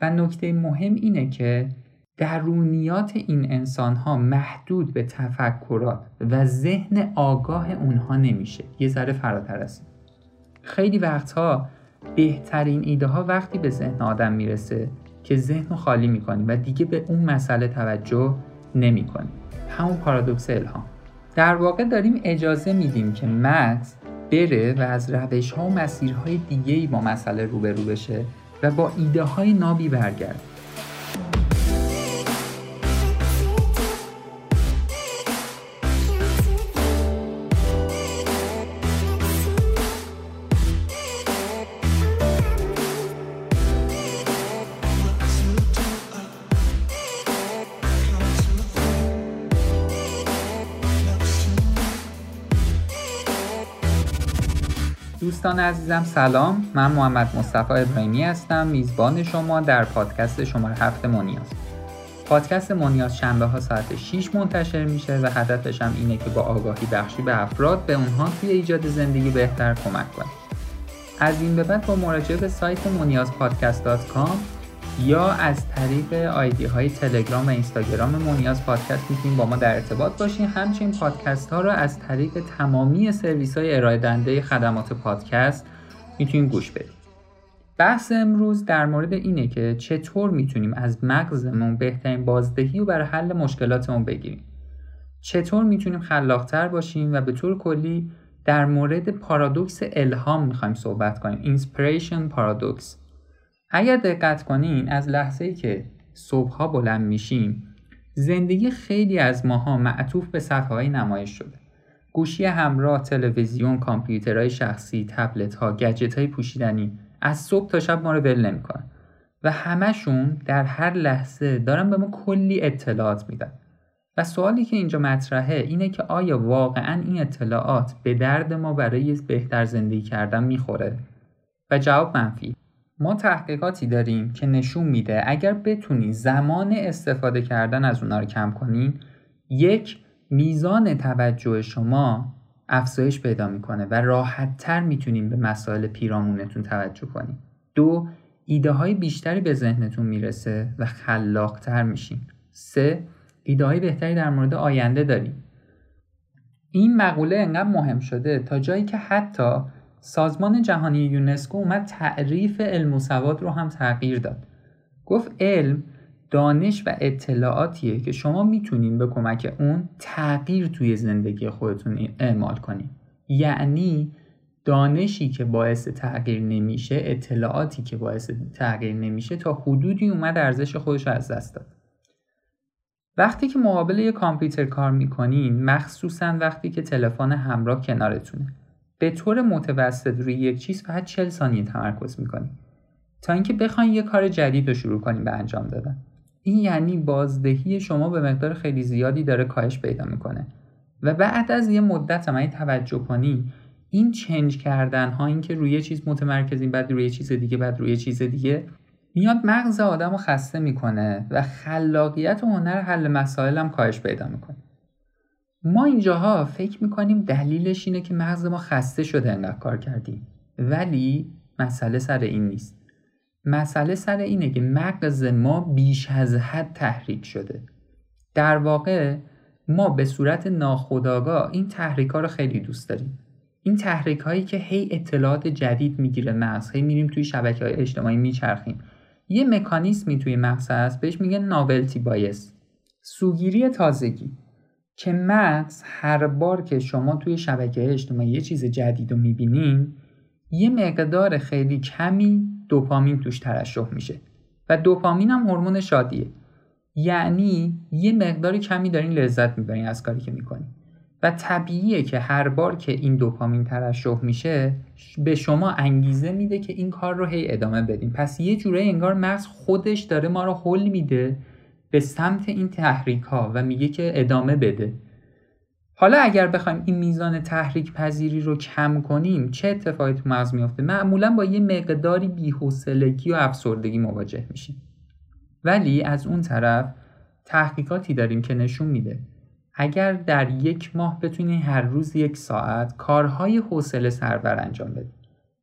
و نکته مهم اینه که درونیات این انسان ها محدود به تفکرات و ذهن آگاه اونها نمیشه. یه ذره فراتر است خیلی وقتها بهترین ایده ها وقتی به ذهن آدم می‌رسه که ذهن رو خالی می‌کنی و دیگه به اون مسئله توجه نمی‌کنی. همون پارادوکس الهام. در واقع داریم اجازه میدیم که مغز بره و از روش ها و مسیرهای دیگه ای با مسئله روبرو بشه. و با ایده های نابی برگرد. دوستان عزیزم سلام. من محمد مصطفی ابراهیمی هستم. میزبان شما در پادکست شماره هفت مونیاز پادکست مونیاز شنبه ها ساعت 6 منتشر میشه و هدفش هم اینه که با آگاهی بخشی به افراد به اونها توی ایجاد زندگی بهتر کمک کنه. از این به بعد با مراجعه به سایت مونیاز یا از طریق آیدی های تلگرام و اینستاگرام مونیاز پادکست می‌تونید با ما در ارتباط باشین. همچنین پادکست ها رو از طریق تمامی سرویس های ارائه خدمات پادکست می‌تونید گوش بدید بحث امروز در مورد اینه که چطور می‌تونیم از مغزمون بهترین بازدهی رو برای حل مشکلاتمون بگیریم. چطور می‌تونیم خلاقتر باشیم و به طور کلی در مورد پارادوکس الهام می‌خوایم صحبت کنیم. Inspiration Paradox. اگر دقت کنین از لحظه ای که صبحها بلند میشیم زندگی خیلی از ماها معطوف به صفحه نمایش شده. گوشی همراه تلویزیون کامپیوترهای شخصی تبلت ها گجت های پوشیدنی از صبح تا شب ما رو ول نمی‌کنن. و همشون در هر لحظه دارن به ما کلی اطلاعات میدن. و سوالی که اینجا مطرحه اینه که آیا واقعا این اطلاعات به درد ما برای بهتر زندگی کردن می‌خوره؟ و جواب منفی. ما تحقیقاتی داریم که نشون میده اگر بتونی زمان استفاده کردن از اونا رو کم کنین یک میزان توجه شما افزایش پیدا می‌کنه و راحت تر می‌تونیم به مسائل پیرامونتون توجه کنیم. دو ایده های بیشتری به ذهنتون می‌رسه و خلاقتر میشین. سه ایده های بهتری در مورد آینده داریم. این مقوله انقدر مهم شده تا جایی که حتی سازمان جهانی یونسکو اومد تعریف علم و سواد رو هم تغییر داد. گفت علم دانش و اطلاعاتیه که شما می‌تونین به کمک اون تغییر توی زندگی خودتون اعمال کنین. یعنی دانشی که باعث تغییر نمیشه اطلاعاتی که باعث تغییر نمیشه تا حدودی اومد ارزش خودش از دست داد. وقتی که مقابل یه کامپیوتر کار می‌کنین مخصوصا وقتی که تلفن همراه کنارتونه. به طور متوسط روی یک چیز فقط 40 ثانیه تمرکز می‌کنیم تا اینکه بخواین یه کار جدید رو شروع کنیم به انجام دادن. این یعنی بازدهی شما به مقدار خیلی زیادی داره کاهش پیدا می‌کنه. و بعد از یه مدت هم توجه کنی این چنج کردن ها این که روی چیز متمرکزیم بعد روی چیز دیگه بعد روی چیز دیگه میاد مغز آدم رو خسته می‌کنه و خلاقیت و هنر حل مسائل هم کاهش پیدا می‌کنه. ما اینجاها فکر می‌کنیم دلیلش اینه که مغز ما خسته شده انقدر کار کردیم. ولی مسئله سر این نیست. مسئله سر اینه که مغز ما بیش از حد تحریک شده. در واقع ما به صورت ناخودآگاه این تحریک ها رو خیلی دوست داریم. این تحریک هایی که هی اطلاعات جدید می‌گیره مغز هی میریم توی شبکه های اجتماعی میچرخیم. یه مکانیزمی توی مغز هست بهش میگه ناولتی بایس سوگیری تازگی. که مغز هر بار که شما توی شبکه اجتماعی یه چیز جدید رو می‌بینین یه مقدار خیلی کمی دوپامین توش ترشح میشه و دوپامین هم هورمون شادیه. یعنی یه مقدار کمی دارین لذت می‌برین از کاری که می‌کنین. و طبیعیه که هر بار که این دوپامین ترشح میشه به شما انگیزه میده که این کار رو هی ادامه بدین. پس یه جوره انگار مغز خودش داره ما رو حل میده به سمت این تحریک ها و میگه که ادامه بده. حالا اگر بخوایم این میزان تحریک پذیری رو کم کنیم چه اتفاقی تو مغز میافته؟ معمولا با یه مقداری بی‌حوصلگی و افسردگی مواجه میشیم. ولی از اون طرف تحقیقاتی داریم که نشون میده. اگر در یک ماه بتونی هر روز یک ساعت کارهای حوصله سربر انجام بدی.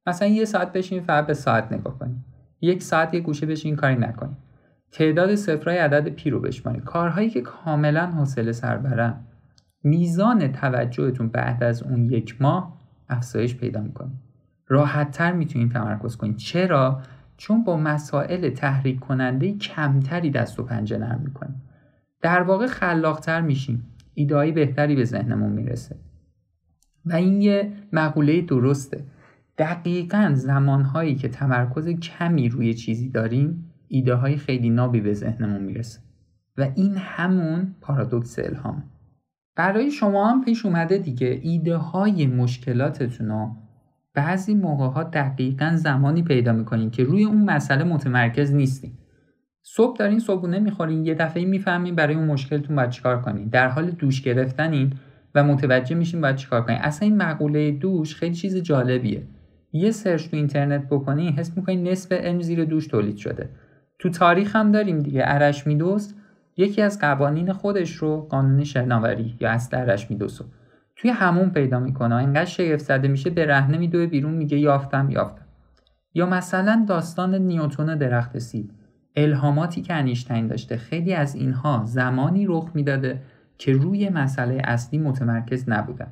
مثلا یه ساعت بشین فقط به ساعت نگاه کنی. یک ساعت یک گوشه بشین کاری نکنید تعداد صفرهای عدد پی رو بشمارید. کارهایی که کاملا حوصله سر برن میزان توجهتون بعد از اون یک ماه افزایش پیدا می‌کنه. راحتتر می‌تونید تمرکز کنید. چرا؟ چون با مسائل تحریک کننده کمتری دست و پنجه نرم می‌کنیم در واقع خلاقتر میشیم ایدهایی بهتری به ذهنمون می‌رسه. و این یه مقوله درسته. دقیقا زمانهایی که تمرکز کمی روی چیزی داریم ایده های خیلی نابی به ذهنمون می‌رسه. و این همون پارادوکس الهام. برای شما هم پیش اومده دیگه ایده های مشکلاتتون رو بعضی موقع ها دقیقا زمانی پیدا می‌کنین که روی اون مسئله متمرکز نیستین. صبح دارین صبحونه می‌خورین یه دفعه می‌فهمین برای اون مشکلتون باید چیکار کنین. در حال دوش گرفتنین و متوجه میشین باید چیکار کنین. اصلا این مقوله دوش خیلی چیز جالبیه. یه سرچ تو اینترنت بکنین حس می‌کنین نصف علم زیر دوش تولید شده. تو تاریخ هم داریم دیگه. ارشمیدس یکی از قوانین خودش رو قانون شناوری یا اصل ارشمیدس رو توی همون پیدا می‌کنه. اینقدر شگفت زده میشه به رهنه میدوه بیرون میگه یافتم یافتم. یا مثلا داستان نیوتون درخت سیب. الهاماتی که انیشتین داشته. خیلی از اینها زمانی رخ می‌داده که روی مسئله اصلی متمرکز نبودن.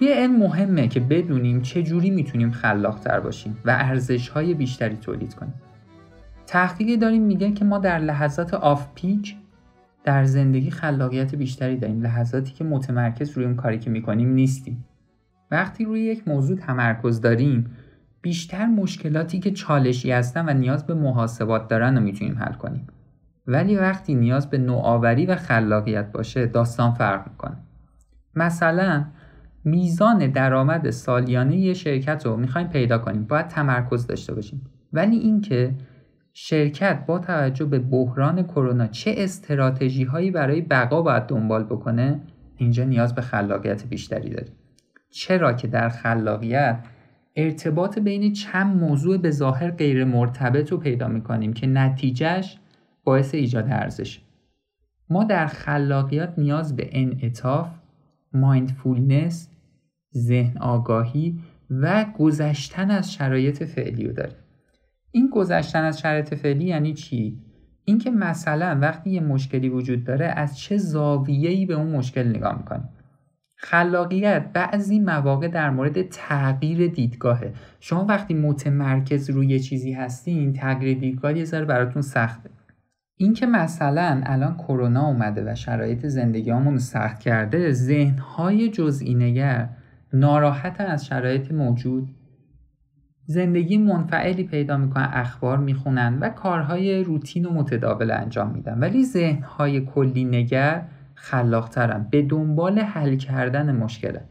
توی علم مهمه که بدونیم چه جوری می‌تونیم خلاقتر باشیم و ارزش های بیشتری تولید کنیم. تحقیقی داریم میگه که ما در لحظات آف پیک در زندگی خلاقیت بیشتری داریم. لحظاتی که متمرکز روی اون کاری که می‌کنیم نیستیم. وقتی روی یک موضوع تمرکز داریم بیشتر مشکلاتی که چالشی هستن و نیاز به محاسبات دارن رو می‌تونیم حل کنیم. ولی وقتی نیاز به نوآوری و خلاقیت باشه داستان فرق می‌کنه. مثلا میزان درآمد سالیانه یه شرکت رو می‌خوایم پیدا کنیم. باید تمرکز داشته باشیم. ولی اینکه شرکت با توجه به بحران کرونا چه استراتژی هایی برای بقا باید دنبال بکنه اینجا نیاز به خلاقیت بیشتری داریم. چرا که در خلاقیت ارتباط بین چند موضوع به ظاهر غیر مرتبط رو پیدا می‌کنیم که نتیجهش باعث ایجاد ارزش. ما در خلاقیت نیاز به انعطاف مایندفولنس ذهن آگاهی و گذشتن از شرایط فعلی رو داریم این گذشتن از شرایط فعلی یعنی چی؟ اینکه مثلا وقتی یه مشکلی وجود داره از چه زاویه‌ای به اون مشکل نگاه می‌کنیم خلاقیت بعضی مواقع در مورد تغییر دیدگاهه. شما وقتی متمرکز روی چیزی هستین تغییر دیدگاه یه ذره براتون سخته. اینکه مثلا الان کرونا اومده و شرایط زندگیامون سخت کرده ذهنهای جزئی نگر ناراحتن از شرایط موجود. زندگی منفعلی پیدا می‌کنن اخبار می‌خونن و کارهای روتین و متداول انجام میدن. ولی ذهنهای کلی نگر خلاقترن. به دنبال حل کردن مشکله.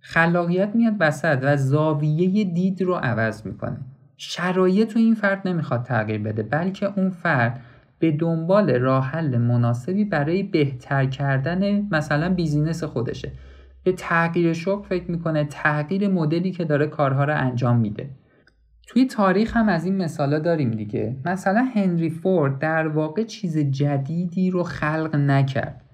خلاقیت میاد وسط و زاویه دید رو عوض می‌کنه. شرایط رو این فرد نمی‌خواد تغییر بده بلکه اون فرد به دنبال راه حل مناسبی برای بهتر کردن مثلا بیزینس خودشه. به تغییر شغل فکر می‌کنه تغییر مدلی که داره کارها رو انجام میده. توی تاریخ هم از این مثالا داریم دیگه. مثلا هنری فورد در واقع چیز جدیدی رو خلق نکرد.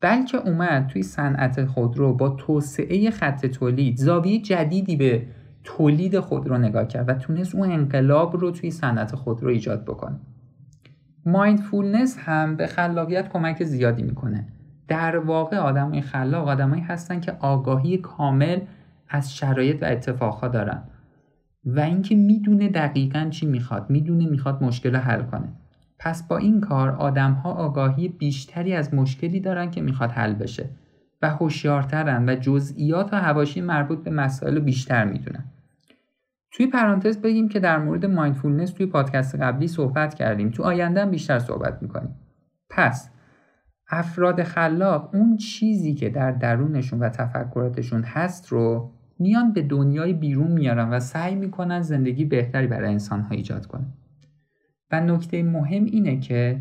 بلکه اومد توی صنعت خودرو با توسعه خط تولید زاویه جدیدی به تولید خودرو نگاه کرد و تونست اون انقلاب رو توی صنعت خودرو ایجاد بکنه. مایندفولنس هم به خلاقیت کمک زیادی می‌کنه. در واقع آدمای خلاق آدمایی هستن که آگاهی کامل از شرایط و اتفاقها دارن. و اینکه می‌دونه دقیقا چی می‌خواد می‌دونه می‌خواد مشکل رو حل کنه. پس با این کار آدمها آگاهی بیشتری از مشکلی دارن که می‌خواد حل بشه و هوشیارترن و جزئیات و حواشی مربوط به مسائل بیشتر می‌دونن. توی پرانتز بگیم که در مورد مایندفولنس توی پادکست قبلی صحبت کردیم. تو آینده هم بیشتر صحبت می‌کنیم. پس افراد خلاق اون چیزی که در درونشون و تفکراتشون هست رو میان به دنیای بیرون میارن و سعی می‌کنن زندگی بهتری برای انسانها ایجاد کنن. و نکته مهم اینه که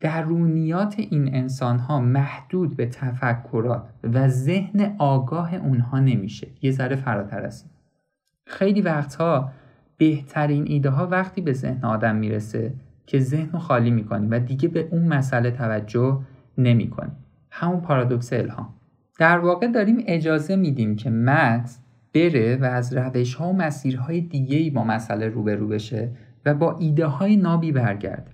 درونیات این انسان ها محدود به تفکرات و ذهن آگاه اونها نمیشه. یه ذره فراتر است خیلی وقتها بهترین ایده ها وقتی به ذهن آدم می‌رسه که ذهن رو خالی می‌کنی و دیگه به اون مسئله توجه نمی‌کنی. همون پارادوکس الهام. در واقع داریم اجازه میدیم که مغز بره و از روش ها و مسیرهای دیگه ای با مسئله روبرو بشه و با ایده های نابی برگرده.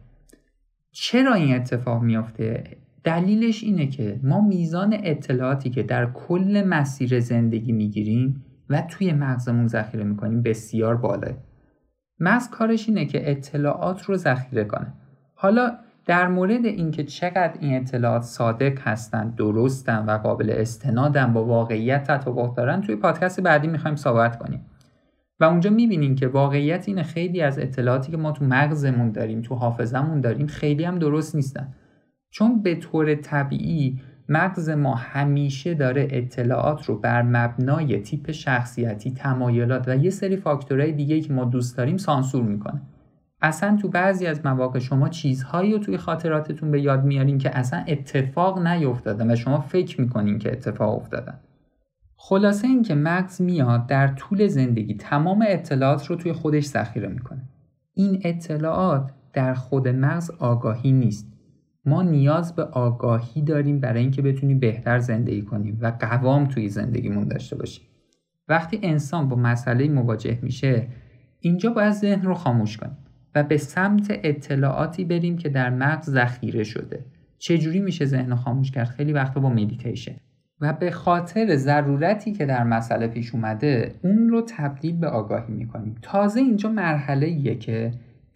چرا این اتفاق میافته؟ دلیلش اینه که ما میزان اطلاعاتی که در کل مسیر زندگی می‌گیریم و توی مغزمون ذخیره می‌کنیم بسیار بالاه. مغز کارش اینه که اطلاعات رو ذخیره کنه. حالا در مورد اینکه چقدر این اطلاعات صادق هستند درستن و قابل استنادن با واقعیت تطابق دارن توی پادکست بعدی می‌خوایم صحبت کنیم. و اونجا می‌بینیم که واقعیت اینه خیلی از اطلاعاتی که ما تو مغزمون داریم تو حافظمون داریم خیلی هم درست نیستن. چون به طور طبیعی مغز ما همیشه داره اطلاعات رو بر مبنای تیپ شخصیتی تمایلات و یه سری فاکتورهای دیگه که ما دوست داریم سانسور می‌کنه. اصلا تو بعضی از مواقع شما چیزهایی رو توی خاطراتتون به یاد میارین که اصلا اتفاق نیفتادن و شما فکر می‌کنین که اتفاق افتادن خلاصه اینکه مغز میاد در طول زندگی تمام اطلاعات رو توی خودش ذخیره می‌کنه. این اطلاعات در خود مغز آگاهی نیست. ما نیاز به آگاهی داریم برای اینکه بتونیم بهتر زندگی کنیم و قوام توی زندگیمون داشته باشیم. وقتی انسان با مسئله مواجه میشه اینجا باید ذهن رو خاموش کنیم و به سمت اطلاعاتی بریم که در مغز ذخیره شده. چجوری میشه ذهن رو خاموش کرد؟ خیلی وقتا با مدیتیشن و به خاطر ضرورتی که در مسئله پیش اومده اون رو تبدیل به آگاهی می‌کنیم. تازه اینجا مرحله ایه که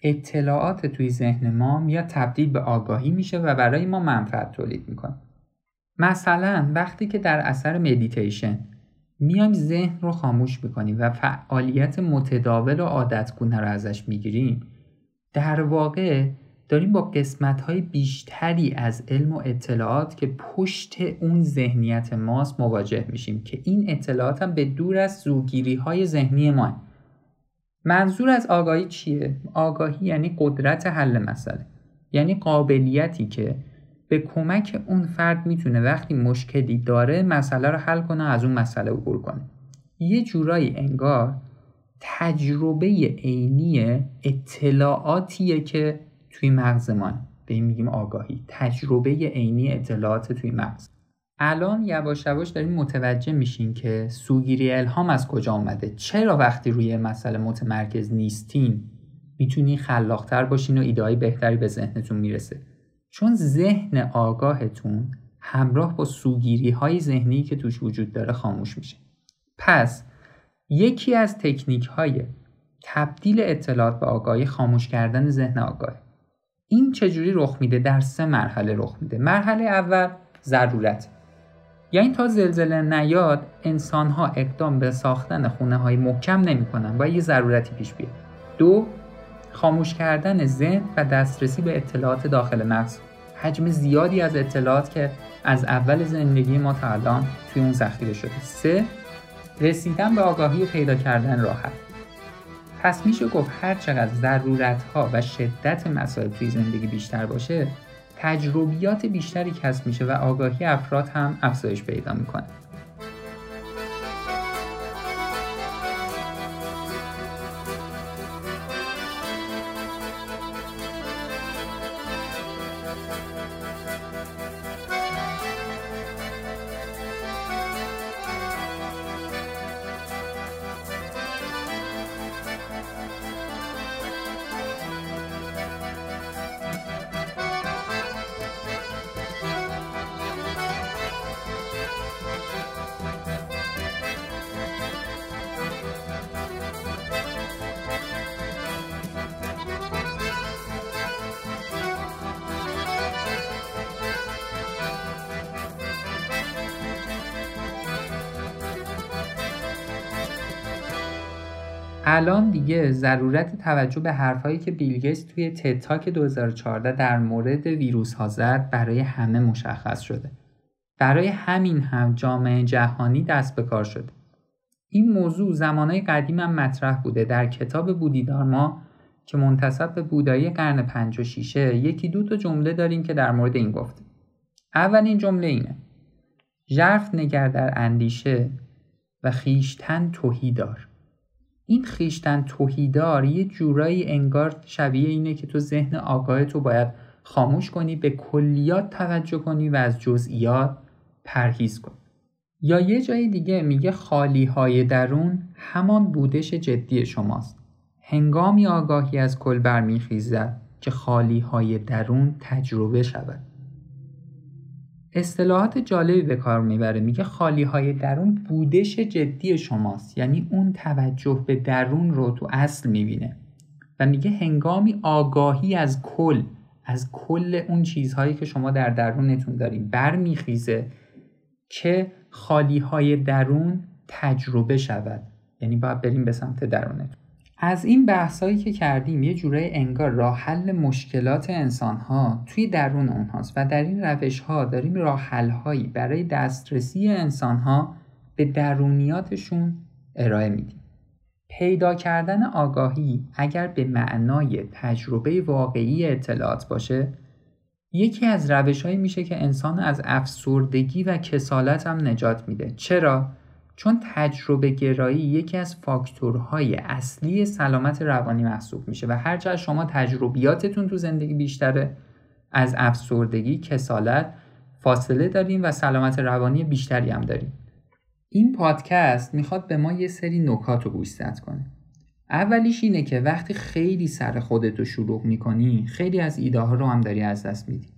اطلاعات توی ذهن ما یا تبدیل به آگاهی میشه و برای ما منفعت تولید می‌کنه. مثلا وقتی که در اثر مدیتیشن میایم ذهن رو خاموش می‌کنیم و فعالیت متداول و عادتگونه رو ازش می‌گیریم در واقع داریم با قسمت های بیشتری از علم و اطلاعات که پشت اون ذهنیت ماست مواجه میشیم که این اطلاعات هم به دور از زوگیری های ذهنی ما منظور از آگاهی چیه؟ آگاهی یعنی قدرت حل مسئله. یعنی قابلیتی که به کمک اون فرد می‌تونه وقتی مشکلی داره مسئله رو حل کنه از اون مسئله عبور کنه. یه جورایی انگار تجربه عینی اطلاعاتیه که توی مغز ما به این میگیم آگاهی. تجربه عینی اطلاعات توی مغز. الان یواش یواش داریم متوجه میشین که سوگیری الهام از کجا آمده چرا وقتی روی مسئله متمرکز نیستین می‌تونین خلاقتر باشین و ایدهای بهتری به ذهنتون می‌رسه؟ چون ذهن آگاهتون همراه با سوگیری های ذهنی که توش وجود داره خاموش میشه. پس یکی از تکنیک های تبدیل اطلاعات به آگاهی خاموش کردن ذهن آگاه این چجوری رخ میده؟ در سه مرحله رخ میده. مرحله اول ضرورت. یعنی تا زلزله نیاد انسان ها اقدام به ساختن خونه های محکم نمی‌کنن و یه ضرورتی پیش بیاد. دو خاموش کردن ذهن و دسترسی به اطلاعات داخل مغز حجم زیادی از اطلاعات که از اول زندگی ما تا الان توی اون ذخیره شده. سه رسیدن به آگاهی و پیدا کردن راحت. پس میشه گفت هر چقدر ضرورت ها و شدت مسائل توی زندگی بیشتر باشه تجربیات بیشتری کسب میشه و آگاهی افراد هم افزایش پیدا می‌کنه. الان دیگه ضرورت توجه به حرفهایی که بیلگیتس توی تتاک 2014 در مورد ویروس ها زد برای همه مشخص شده. برای همین هم جامعه جهانی دست به کار شده. این موضوع زمانهای قدیم هم مطرح بوده در کتاب بودیدارما که منتصب به بودایی قرن 5 و 6 یکی دو تا جمله داریم که در مورد این گفته. اولین جمله اینه ژرف نگر در اندیشه و خیشتن توهی دار این خیشتن توهیدار یه جورایی انگار شبیه اینه که تو ذهن آگاه تو باید خاموش کنی به کلیات توجه کنی و از جزئیات پرهیز کنی. یا یه جای دیگه میگه خالی های درون همان بودش جدی شماست. هنگامی آگاهی از کل برمیخیزد که خالی های درون تجربه شود. اصطلاحات جالبی به کار می‌بره. میگه خالی های درون بودش جدی شماست. یعنی اون توجه به درون رو تو اصل می‌بینه. و میگه هنگامی آگاهی از کل از کل اون چیزهایی که شما در درونتون دارین برمیخیزه که خالی های درون تجربه شود. یعنی باید بریم به سمت درونتون. از این بحثایی که کردیم یه جورای انگار راه حل مشکلات انسان ها توی درون اونهاست و در این روش ها داریم راه حل هایی برای دسترسی انسان ها به درونیاتشون ارائه میدیم. پیدا کردن آگاهی اگر به معنای تجربه واقعی اطلاعات باشه یکی از روش هایی میشه که انسان از افسردگی و کسالت هم نجات میده. چرا؟ چون تجربه گرایی یکی از فاکتورهای اصلی سلامت روانی محسوب میشه و هرچه شما تجربیاتتون تو زندگی بیشتره از افسردگی، کسالت فاصله داریم و سلامت روانی بیشتری هم داریم. این پادکست می‌خواد به ما یه سری نکات رو گوشزد کنه. اولیش اینه که وقتی خیلی سر خودت رو شروع می‌کنی خیلی از ایده ها رو هم داری از دست میدی.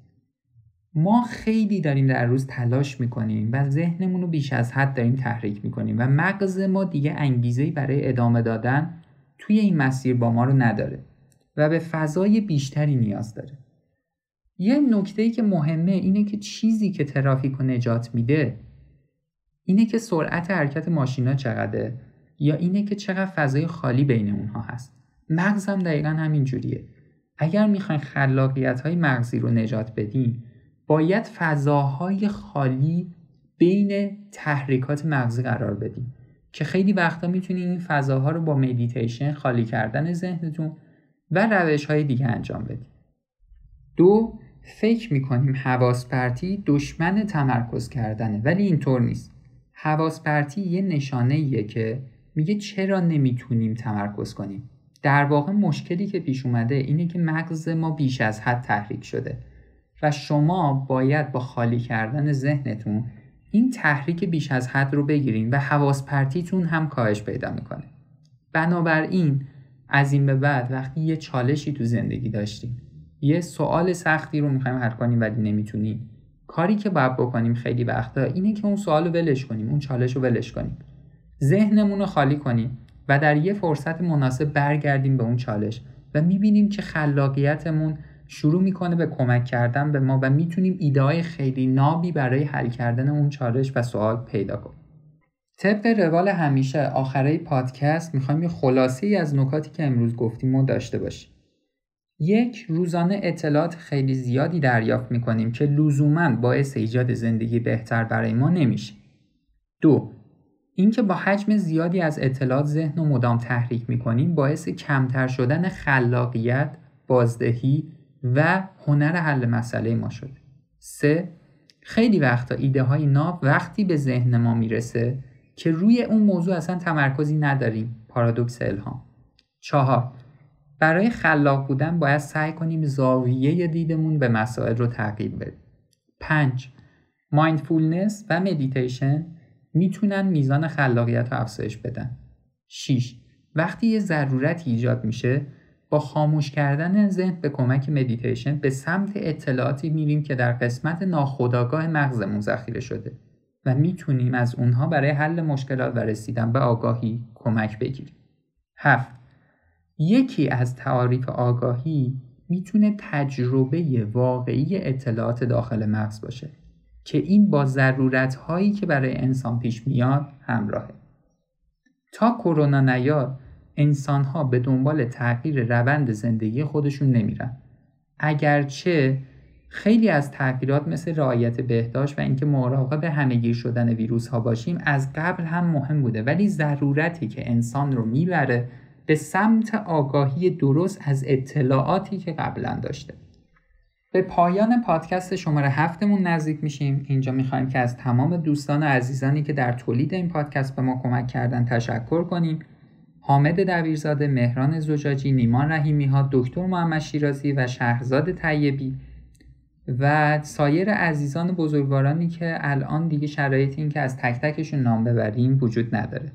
ما خیلی داریم در روز تلاش می‌کنیم و ذهنمون رو بیش از حد داریم تحریک می‌کنیم و مغز ما دیگه انگیزه برای ادامه دادن توی این مسیر با ما رو نداره و به فضای بیشتری نیاز داره. یه نکته ای که مهمه اینه که چیزی که ترافیک رو نجات میده اینه که سرعت حرکت ماشینا چقدره یا اینه که چقدر فضای خالی بین اونها هست. مغزم دقیقا همین جوریه. اگر می‌خواین خلاقیت های مغزی رو نجات بدین باید فضاهای خالی بین تحریکات مغزی قرار بدیم که خیلی وقتا می‌تونید این فضاها رو با مدیتیشن خالی کردن ذهنتون و روش های دیگه انجام بدیم دو فکر می‌کنیم حواس پرتی دشمن تمرکز کردنه ولی اینطور نیست. حواس پرتی یه نشانه ایه که میگه چرا نمی‌تونیم تمرکز کنیم. در واقع مشکلی که پیش اومده اینه که مغز ما بیش از حد تحریک شده. و شما باید با خالی کردن ذهنتون این تحریک بیش از حد رو بگیرین و حواس پرتیتون هم کاهش پیدا می‌کنه. بنابراین از این به بعد وقتی یه چالشی تو زندگی داشتیم یه سوال سختی رو می‌خوایم حل کنیم ولی نمی‌تونیم. کاری که باید بکنیم خیلی وقتا اینه که اون سوال رو ولش کنیم اون چالش رو ولش کنیم. ذهنمون رو خالی کنیم و در یه فرصت مناسب برگردیم به اون چالش و می‌بینیم که خلاقیتمون شروع می‌کنه به کمک کردن به ما و می‌تونیم ایده های خیلی نابی برای حل کردن اون چالش و سوال پیدا کنیم. طبق روال همیشه آخره پادکست می‌خوایم یه خلاصه ای از نکاتی که امروز گفتیم و داشته باشیم. یک روزانه اطلاعات خیلی زیادی دریافت می‌کنیم که لزوما باعث ایجاد زندگی بهتر برای ما نمیشه. دو اینکه با حجم زیادی از اطلاعات ذهن و مدام تحریک می‌کنیم باعث کمتر شدن خلاقیت بازدهی و هنر حل مسئله ما شده. سه خیلی وقتا ایده های ناب وقتی به ذهن ما می‌رسه که روی اون موضوع اصلا تمرکزی نداریم پارادوکس الهام. چهار برای خلاق بودن باید سعی کنیم زاویه دیدمون به مسائل رو تغییر بدیم. پنج mindfulness و مدیتیشن می‌تونن میزان خلاقیت رو افزایش بدن. 6. وقتی یه ضرورت ایجاد میشه با خاموش کردن ذهن به کمک مدیتیشن به سمت اطلاعاتی میریم که در قسمت ناخودآگاه مغزمون ذخیره شده و می‌تونیم از اونها برای حل مشکلات و رسیدن به آگاهی کمک بگیریم. هفت یکی از تعاریف آگاهی می‌تونه تجربه واقعی اطلاعات داخل مغز باشه که این با ضرورت هایی که برای انسان پیش میاد همراهه. تا کرونا نیاد انسانها به دنبال تغییر روند زندگی خودشون نمیرن. اگرچه خیلی از تغییرات مثل رعایت بهداشت و اینکه مراقب همهگیر شدن ویروس ها باشیم از قبل هم مهم بوده. ولی ضرورتی که انسان رو می‌بره به سمت آگاهی درست از اطلاعاتی که قبلا داشته. به پایان پادکست شماره هفتمون نزدیک میشیم. اینجا می‌خوایم که از تمام دوستان و عزیزانی که در تولید این پادکست به ما کمک کردن تشکر کنیم. حامد دبیرزاده، مهران زجاجی، نیمان رحیمی ها، دکتر محمد شیرازی و شهرزاد طیبی و سایر عزیزان بزرگوارانی که الان دیگه شرایط این که از تک تکشون نام ببریم وجود نداره.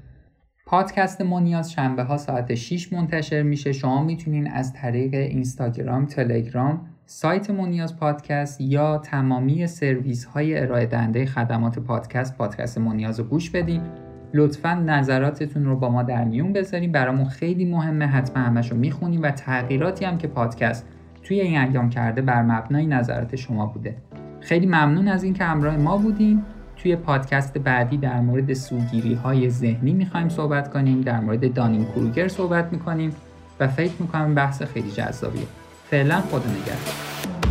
پادکست مونیاز شنبه ها ساعت 6 منتشر میشه. شما می‌تونین از طریق اینستاگرام، تلگرام، سایت مونیاز پادکست یا تمامی سرویس های ارائه دهنده خدمات پادکست پادکست مونیاز رو گوش بدین. لطفا نظراتتون رو با ما در میون بذاریم برامون خیلی مهمه. حتما همش رو می‌خونیم و تغییراتی هم که پادکست توی این ایام کرده بر مبنای نظرات شما بوده. خیلی ممنون از اینکه همراه ما بودیم توی پادکست بعدی در مورد سوگیری های ذهنی می‌خوایم صحبت کنیم. در مورد دانین کروگر صحبت می‌کنیم و فکر می‌کنم بحث خیلی جذابیه. فعلا خدا نگهدار.